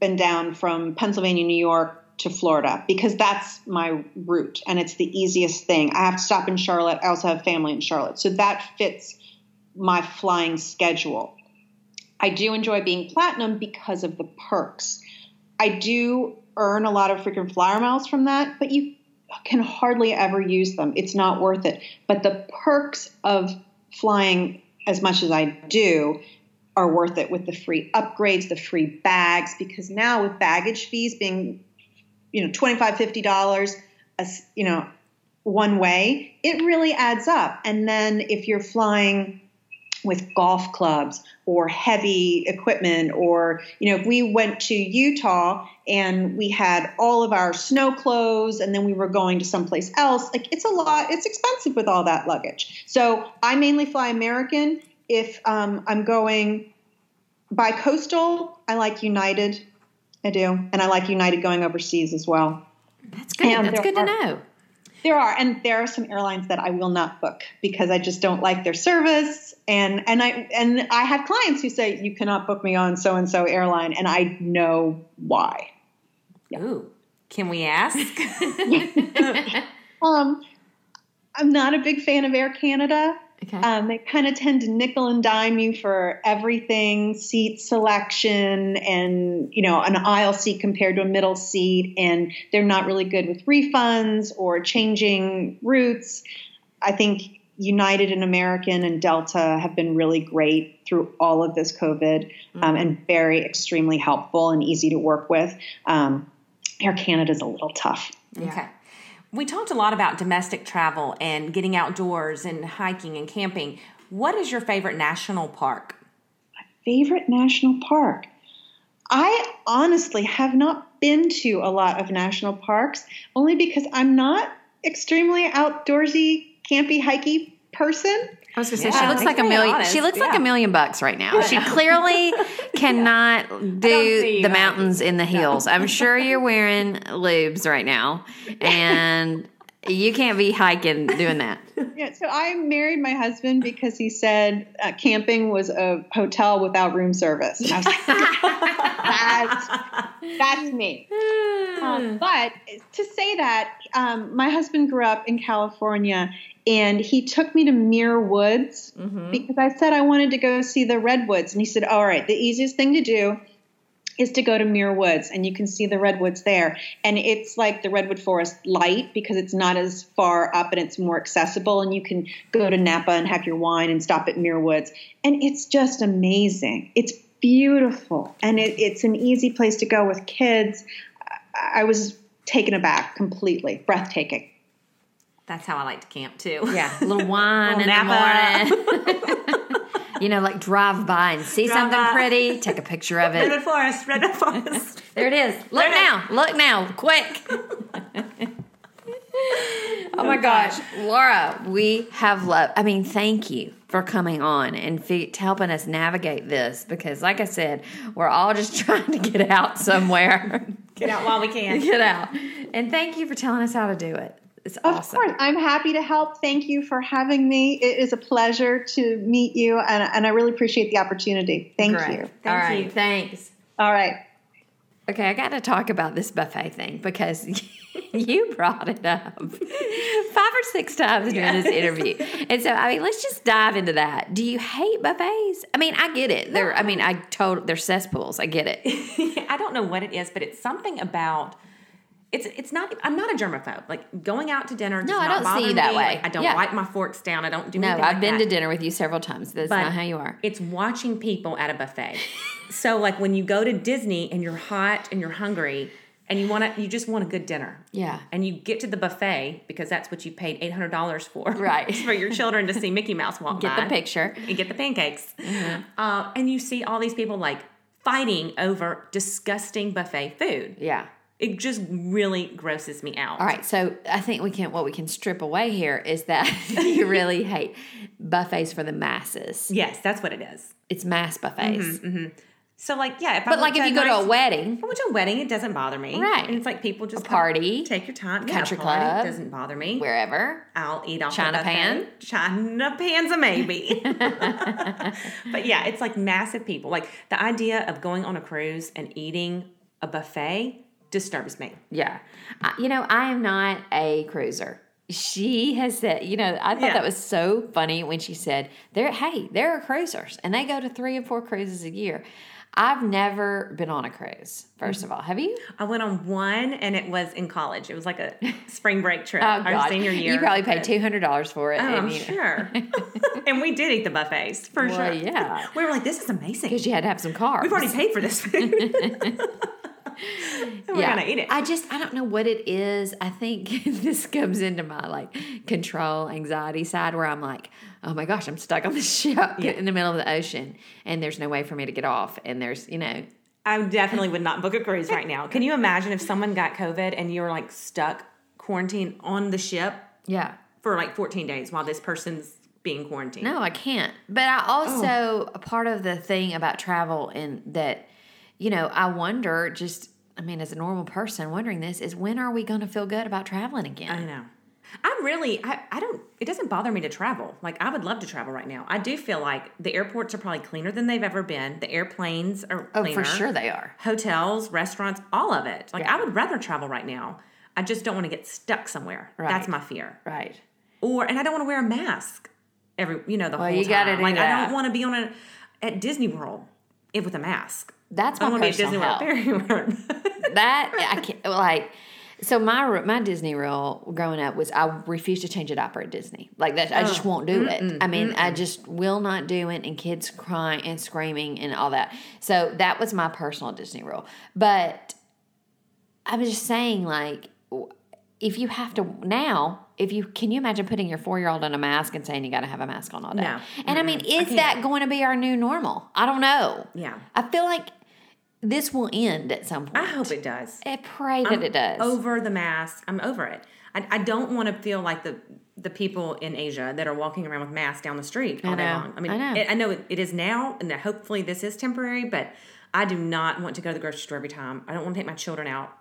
and down from Pennsylvania, New York to Florida because that's my route and it's the easiest thing. I have to stop in Charlotte. I also have family in Charlotte, so that fits my flying schedule. I do enjoy being platinum because of the perks. I do earn a lot of frequent flyer miles from that, but you can hardly ever use them. It's not worth it. But the perks of flying as much as I do are worth it with the free upgrades, the free bags, because now with baggage fees being, you know, $25, $50, as, you know, one way, it really adds up. And then if you're flying with golf clubs or heavy equipment or you know if we went to utah and we had all of our snow clothes and then we were going to someplace else like it's a lot it's expensive with all that luggage. So i mainly fly american. If um, i'm going by coastal i like united. I do. And i like united going overseas as well. That's good. And That's good to know. There are, and there are some airlines that I will not book because I just don't like their service. And and I and I have clients who say you cannot book me on so and so airline, and I know why. Ooh, can we ask? Um, I'm not a big fan of Air Canada. Okay. Um, they kind of tend to nickel and dime you for everything, seat selection, and you know an aisle seat compared to a middle seat, and they're not really good with refunds or changing routes. I think United and American and Delta have been really great through all of this COVID, um, and very extremely helpful and easy to work with. Um, Air Canada's a little tough. Okay. We talked a lot about domestic travel and getting outdoors and hiking and camping. What is your favorite national park? My favorite national park. I honestly have not been to a lot of national parks only because I'm not extremely outdoorsy, campy, hikey person. I was gonna say Yeah, she looks like a million. honest. She looks like a million bucks right now. She clearly cannot do the mountains in the hills. I'm sure you're wearing lubes right now, and you can't be hiking doing that. Yeah, so I married my husband because he said uh, camping was a hotel without room service. And I was like, that's, that's me. Um, but to say that, um, my husband grew up in California and he took me to Muir Woods because I said I wanted to go see the redwoods. And he said, All right, the easiest thing to do is to go to Muir Woods and you can see the redwoods there. And it's like the redwood forest light because it's not as far up and it's more accessible. And you can go to Napa and have your wine and stop at Muir Woods. And it's just amazing. It's beautiful and it, it's an easy place to go with kids. I I was taken aback completely, breathtaking. That's how I like to camp too. Yeah, a little wine Little in Napa. the morning. you know, like drive by and see Drive something by. pretty, take a picture of it. Redwood Forest, Redwood Forest. There it is. Look There it is. now. Look now. Quick. oh my oh gosh. Laura, we have love. I mean, thank you for coming on and fe- helping us navigate this because, like I said, we're all just trying to get out somewhere. Get out while we can. get out. And thank you for telling us how to do it. It's Of awesome. course, I'm happy to help. Thank you for having me. It is a pleasure to meet you, and, and I really appreciate the opportunity. Thank Great. you. All right. you. Thanks. All right. Okay, I got to talk about this buffet thing because you brought it up five or six times during this interview. And so, I mean, let's just dive into that. Do you hate buffets? I mean, I get it. They're, I mean, I told they're cesspools. I get it. I don't know what it is, but it's something about. It's it's not. I'm not a germaphobe. Like going out to dinner. does No, I not don't see you that me. way. Like, I don't Yeah. wipe my forks down. I don't do No, anything I've like been that. to dinner with you several times. That's But not how you are. It's watching people at a buffet. so like when you go to Disney and you're hot and you're hungry and you want to, you just want a good dinner. Yeah. And you get to the buffet because that's what you paid eight hundred dollars for. Right. for your children to see Mickey Mouse walk Get by. the picture. And get the pancakes. Uh, and you see all these people like fighting over disgusting buffet food. Yeah. It just really grosses me out. All right, so I think we can what we can strip away here is that you really hate buffets for the masses. Yes, that's what it is. It's mass buffets. Mm-hmm, mm-hmm. So like, yeah, if But went like if you go to a wedding, If I went to a wedding, it doesn't bother me. Right. And it's like people just A party, take your time. country yeah, party club, doesn't bother me. wherever. I'll eat off China pan? China pan's a maybe. but yeah, it's like massive people. Like the idea of going on a cruise and eating a buffet disturbs me. Yeah. I, you know, I am not a cruiser. She has said, you know, I thought Yeah. that was so funny when she said, "There, hey, there are cruisers, and they go to three and four cruises a year." I've never been on a cruise. 1st of all, have you? I went on one and it was in college. It was like a spring break trip Oh our God, senior year. you probably paid two hundred dollars for it. Oh, I'm you, sure. and we did eat the buffets for Well, sure. yeah. We were like, this is amazing. because you had to have some carbs. We've already paid for this food. We're gonna eat it. I just I don't know what it is. I think this comes into my like control anxiety side where I'm like, oh my gosh, I'm stuck on the ship in the middle of the ocean and there's no way for me to get off. And there's you know I definitely would not book a cruise right now. Can you imagine if someone got COVID and you were like stuck quarantined on the ship yeah. for like 14 days while this person's being quarantined? No, I can't. But I oh. also a part of the thing about travel and that, you know, I wonder just I mean, as a normal person wondering this is when are we gonna feel good about traveling again? I know. I'm really, I, I don't, it doesn't bother me to travel. Like, I would love to travel right now. I do feel like the airports are probably cleaner than they've ever been. The airplanes are oh, cleaner. for sure they are. Hotels, restaurants, all of it. Like, Yeah. I would rather travel right now. I just don't want to get stuck somewhere. That's my fear. Right. or and I don't want to wear a mask every you know the Well, whole you time. gotta do like I don't want to be on a at Disney World if with a mask. That's I my want to be at personal Disney World. That I can't like. So my my Disney rule growing up was I refuse to change a diaper at Disney. Like that, I just oh. won't do it. I mean, I just will not do it, and kids crying and screaming and all that. So that was my personal Disney rule. But I was just saying, like, if you have to now, if you can you imagine putting your four year old in a mask and saying you got to have a mask on all day? No. And I mean, is that going to be our new normal? I don't know. Yeah. I feel like this will end at some point. I hope it does. I pray that it does. Over the mask. I'm over it. I, I don't want to feel like the the people in Asia that are walking around with masks down the street all day long. I mean, I know. It, I know it, it is now, and that hopefully this is temporary. But I do not want to go to the grocery store every time. I don't want to take my children out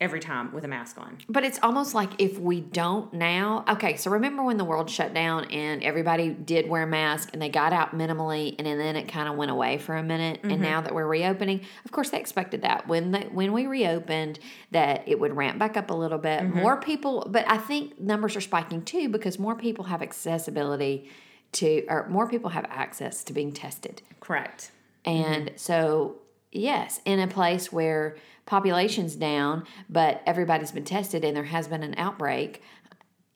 every time with a mask on. But it's almost like if we don't now, okay, so remember when the world shut down and everybody did wear masks and they got out minimally and then it kind of went away for a minute and mm-hmm. now that we're reopening, of course they expected that. When they, when we reopened that it would ramp back up a little bit. Mm-hmm. More people, but I think numbers are spiking too because more people have accessibility to or more people have access to being tested. Correct. And mm-hmm. so, yes, in a place where population's down, but everybody's been tested and there has been an outbreak,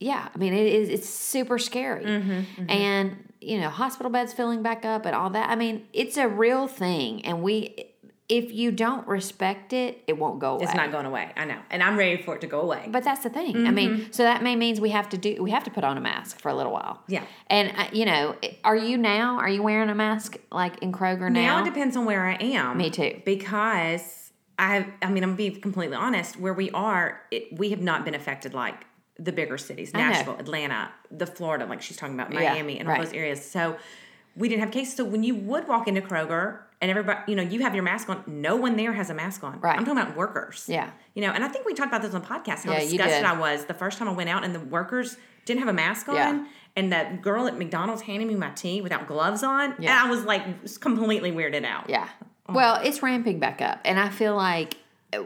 yeah, I mean it is it's super scary. Mm-hmm, mm-hmm. And you know, hospital beds filling back up and all that. I mean, it's a real thing and we if you don't respect it, it won't go away. It's not going away. I know, and I'm ready for it to go away. But that's the thing. I mean, so that may means we have to do we have to put on a mask for a little while. Yeah. And uh, you know, are you now? Are you wearing a mask like in Kroger Now now? it depends on where I am. Me too. Because I, I mean, I'm gonna be completely honest. Where we are, it, we have not been affected like the bigger cities. Nashville, Atlanta, the Florida, like she's talking about Yeah, Miami and right. all those areas. So we didn't have cases. So when you would walk into Kroger and everybody, you know, you have your mask on, no one there has a mask on. Right. I'm talking about workers. Yeah. You know, and I think we talked about this on the podcast how Yeah, disgusted. I was the first time I went out and the workers didn't have a mask on. Yeah. And that girl at McDonald's handing me my tea without gloves on. Yeah. And I was like completely weirded out. Yeah. Well, it's ramping back up, and I feel like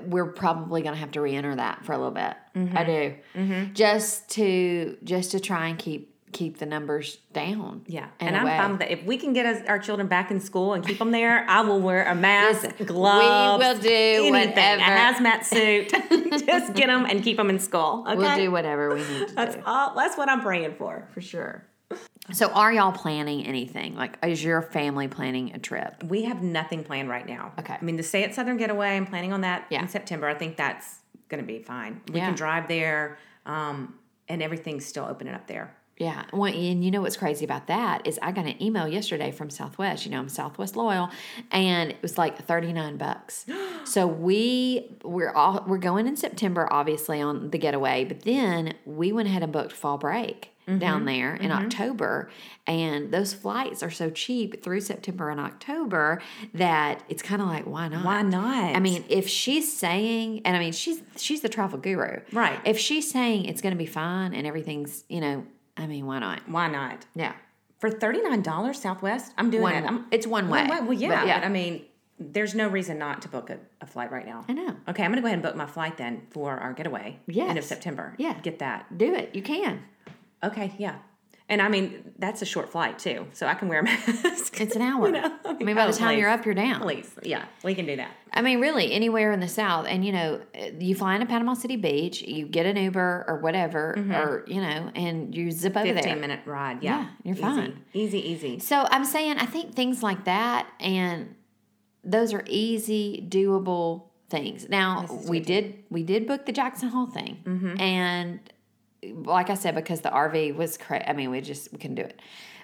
we're probably going to have to re-enter that for a little bit. Mm-hmm. I do, just to just to try and keep keep the numbers down. Yeah, and I'm way. fine with that. If we can get us, our children back in school and keep them there, I will wear a mask, Listen, we gloves. will do anything, whatever. a hazmat suit. Just get them and keep them in school. Okay, We'll do whatever we need to That's do all. That's what I'm praying for. for sure. So, are y'all planning anything? Like, is your family planning a trip? We have nothing planned right now. Okay. I mean, the Say It Southern Getaway, I'm planning on that Yeah. in September. I think that's going to be fine. We Yeah. can drive there, um, and everything's still opening up there. Yeah, well, and you know what's crazy about that is I got an email yesterday from Southwest. You know, I'm Southwest loyal, and it was like 39 bucks. so we we're all we're going in September, obviously on the getaway, but then we went ahead and booked fall break down mm-hmm. there in mm-hmm. October, and those flights are so cheap through September and October that it's kind of like why not? Why not? I mean, if she's saying, and I mean, she's she's the travel guru, Right. If she's saying it's going to be fine and everything's, you know, I mean, why not? Why not? Yeah, For $39 Southwest, I'm doing one. that. I'm, it's one way. Well, yeah, But but, I mean, there's no reason not to book a, a flight right now. I know. Okay, I'm going to go ahead and book my flight then for our getaway. End of September. Yeah. Get that. Do it. You can. Okay, yeah. And I mean, that's a short flight too, so I can wear a mask. It's an hour. know, I mean, by the time please. you're up, you're down. Please, yeah, we can do that. I mean, really, anywhere in the South, and you know, you fly into Panama City Beach, you get an Uber or whatever, or you know, and you zip over 15 there. minute ride. Yeah, Yeah, you're Easy. fine. Easy, easy. So I'm saying, I think things like that, and those are easy, doable things. Now we did we did book the Jackson Hole thing, Mm-hmm. and like I said, because the RV was cra I mean, we just we couldn't do it.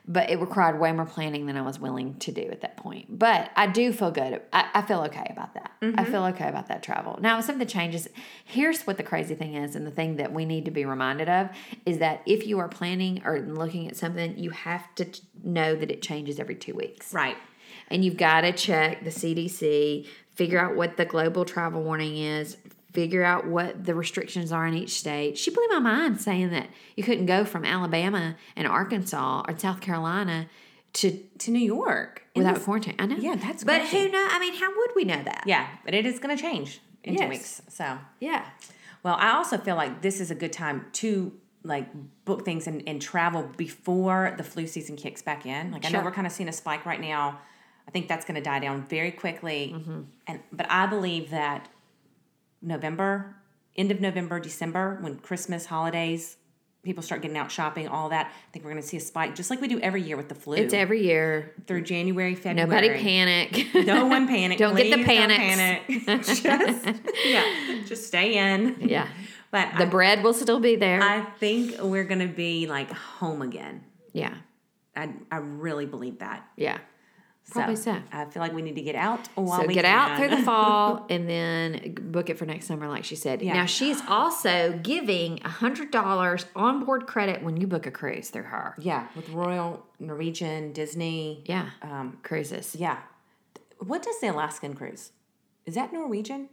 But it required way more planning than I was willing to do at that point. But I do feel good. I, I feel okay about that. Mm-hmm. I feel okay about that travel. Now, some of the changes, here's what the crazy thing is, and the thing that we need to be reminded of is that if you are planning or looking at something, you have to know that it changes every two weeks Right. and you've got to check the CDC, figure out what the global travel warning is, figure out what the restrictions are in each state. She blew my mind saying that you couldn't go from Alabama and Arkansas or South Carolina to To New York without this- quarantine. I know. Yeah, that's But crazy. who know? I mean, how would we know that? Yeah, but it is going to change in two weeks. So, Yeah. well, I also feel like this is a good time to like book things and, and travel before the flu season kicks back in. Like I know we're kind of seeing a spike right now. I think that's going to die down very quickly. Mm-hmm. And but I believe that November, end of November, December, when Christmas holidays, people start getting out shopping, all that. I think we're going to see a spike, just like we do every year with the flu. It's every year. through January, February. Nobody panic. No one panic. Don't get the don't panic. just yeah, just stay in. yeah. But The I, bread will still be there. I think we're gonna be like home again. yeah. I I really believe that. Yeah. Probably so. I feel like we need to get out while So we get out through the fall and then book it for next summer, like she said. Yeah. Now she's also giving hundred dollars onboard credit when you book a cruise through her. yeah, with Royal Norwegian, Disney. Yeah, Um, cruises. yeah. What does the Alaskan cruise? Is that Norwegian?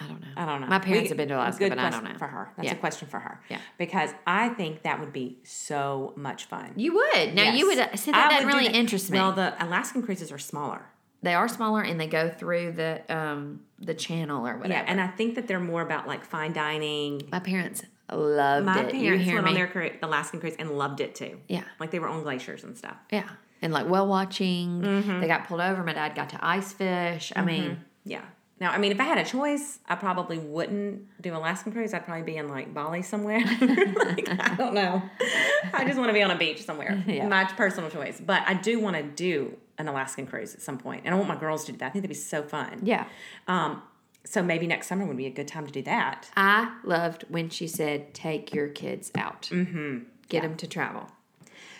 I don't know. I don't know. My parents We- have been to Alaska, but I don't know for her. That's Yeah. a question for her. Yeah. because I think that would be so much fun. You would now. You would see that I doesn't really that. interest me. Well, the Alaskan cruises are smaller. they are smaller and they go through the um the channel or whatever. Yeah, and I think that they're more about like fine dining. my parents loved My it. you parents went me? on their Alaskan cruise and loved it too. Yeah. like they were on glaciers and stuff. yeah, and like whale watching. Mm-hmm. They got pulled over. My dad got to ice fish. I mean, Yeah. Now, I mean, if I had a choice, I probably wouldn't do an Alaskan cruise. I'd probably be in like Bali somewhere. like, I don't know. I just want to be on a beach somewhere. Yeah. My personal choice. But I do want to do an Alaskan cruise at some point, and I want my girls to do that. I think that'd be so fun. yeah. Um. So maybe next summer would be a good time to do that. I loved when she said, "Take your kids out, mm-hmm. get them to travel."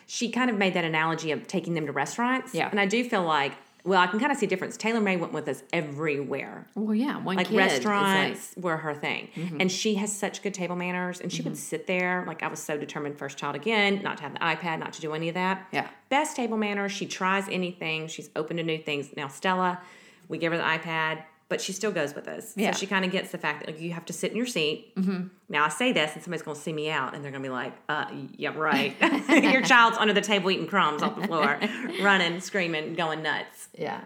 she kind of made that analogy of taking them to restaurants. Yeah. And I do feel like, well, I can kind of see a difference. Taylor May went with us everywhere. Well, yeah, one Like kid is like- restaurants were her thing. Mm-hmm. And she has such good table manners and she would sit there. Like I was so determined, first child again, not to have the iPad, not to do any of that. Yeah. Best table manners. She tries anything. She's open to new things. Now, Stella, we give her the iPad. But she still goes with us. Yeah. So she kind of gets the fact that like you have to sit in your seat. Mm-hmm. Now I say this, and somebody's going to see me out, and they're going to be like, uh, "Yeah, right. your child's under the table eating crumbs off the floor, running, screaming, going nuts." yeah,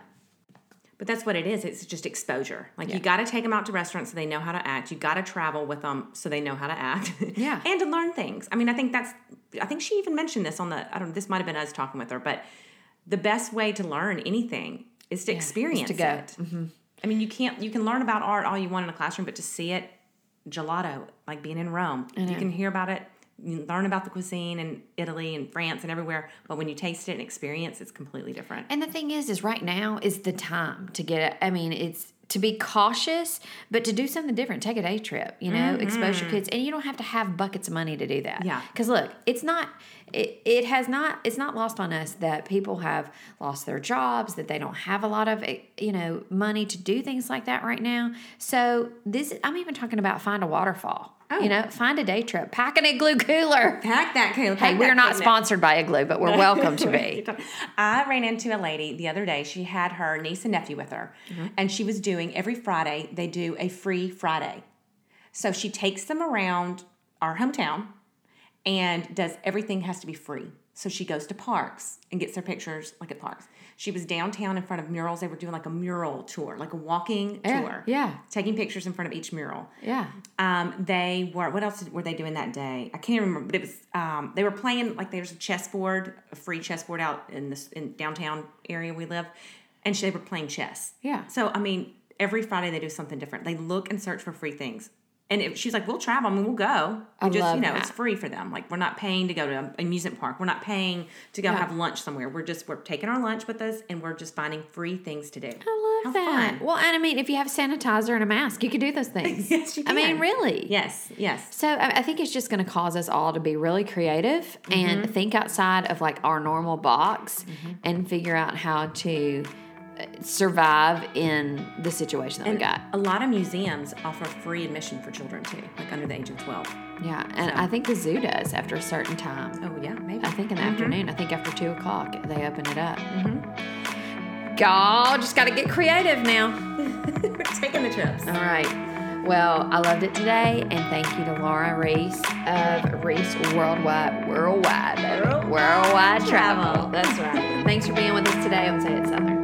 But that's what it is. It's just exposure. Like you got to take them out to restaurants so they know how to act. You got to travel with them so they know how to act. Yeah. and to learn things. I mean, I think that's. I think she even mentioned this on the. I don't. Know, this might have been us talking with her, but the best way to learn anything is to experience to go. Mm-hmm. I mean, you can't. You can learn about art all you want in a classroom, but to see it, gelato, like being in Rome, you can hear about it. You learn about the cuisine in Italy and France and everywhere, but when you taste it and experience, it's completely different. And the thing is, is right now is the time to get it. I mean, it's to be cautious, but to do something different. Take a day trip, you know, expose your kids, and you don't have to have buckets of money to do that. Yeah. Because look, it's not. It, it has not. It's not lost on us that people have lost their jobs, that they don't have a lot of eh, you know money to do things like that right now. So this, I'm even talking about find a waterfall. Oh. You know, find a day trip, pack an igloo cooler. Pack that, cooler. Hey, we're not sponsored by Igloo, but we're welcome to be. I ran into a lady the other day. She had her niece and nephew with her, mm-hmm. and she was doing every Friday, they do a free Friday. So she takes them around our hometown and does everything has to be free. So she goes to parks and gets their pictures like at parks. She was downtown in front of murals. They were doing like a mural tour, like a walking Yeah, tour. yeah. Taking pictures in front of each mural. Yeah. Um, they were. What else were they doing that day? I can't remember. But it was. Um, they were playing like there's a chessboard, a free chessboard out in this in downtown area we live, and they were playing chess. Yeah. So I mean, every Friday they do something different. They look and search for free things. And it, she's like, "We'll travel. I mean, we'll go. We I just, love you know, that. it's free for them. Like, we're not paying to go to an amusement park. We're not paying to go Yeah. have lunch somewhere. We're just we're taking our lunch with us, and we're just finding free things to do. I love How that. fun. Well, and I mean, if you have sanitizer and a mask, you could do those things. Yes, you can. I mean, really. Yes, yes. So I I think it's just going to cause us all to be really creative and mm-hmm. think outside of like our normal box mm-hmm. and figure out how to survive in the situation that we got. A lot of museums offer free admission for children too, like under the age of 12. Yeah, and I think the zoo does after a certain time. Oh, yeah, maybe. I think in the afternoon. I think after two o'clock they open it up. Mm-hmm. Y'all just got to get creative now. We're taking the trips. All right. Well, I loved it today, and thank you to Laura Reece of Reece Worldwide, Worldwide, baby. Worldwide Travel. That's right. Thanks for being with us today on Say It Southern.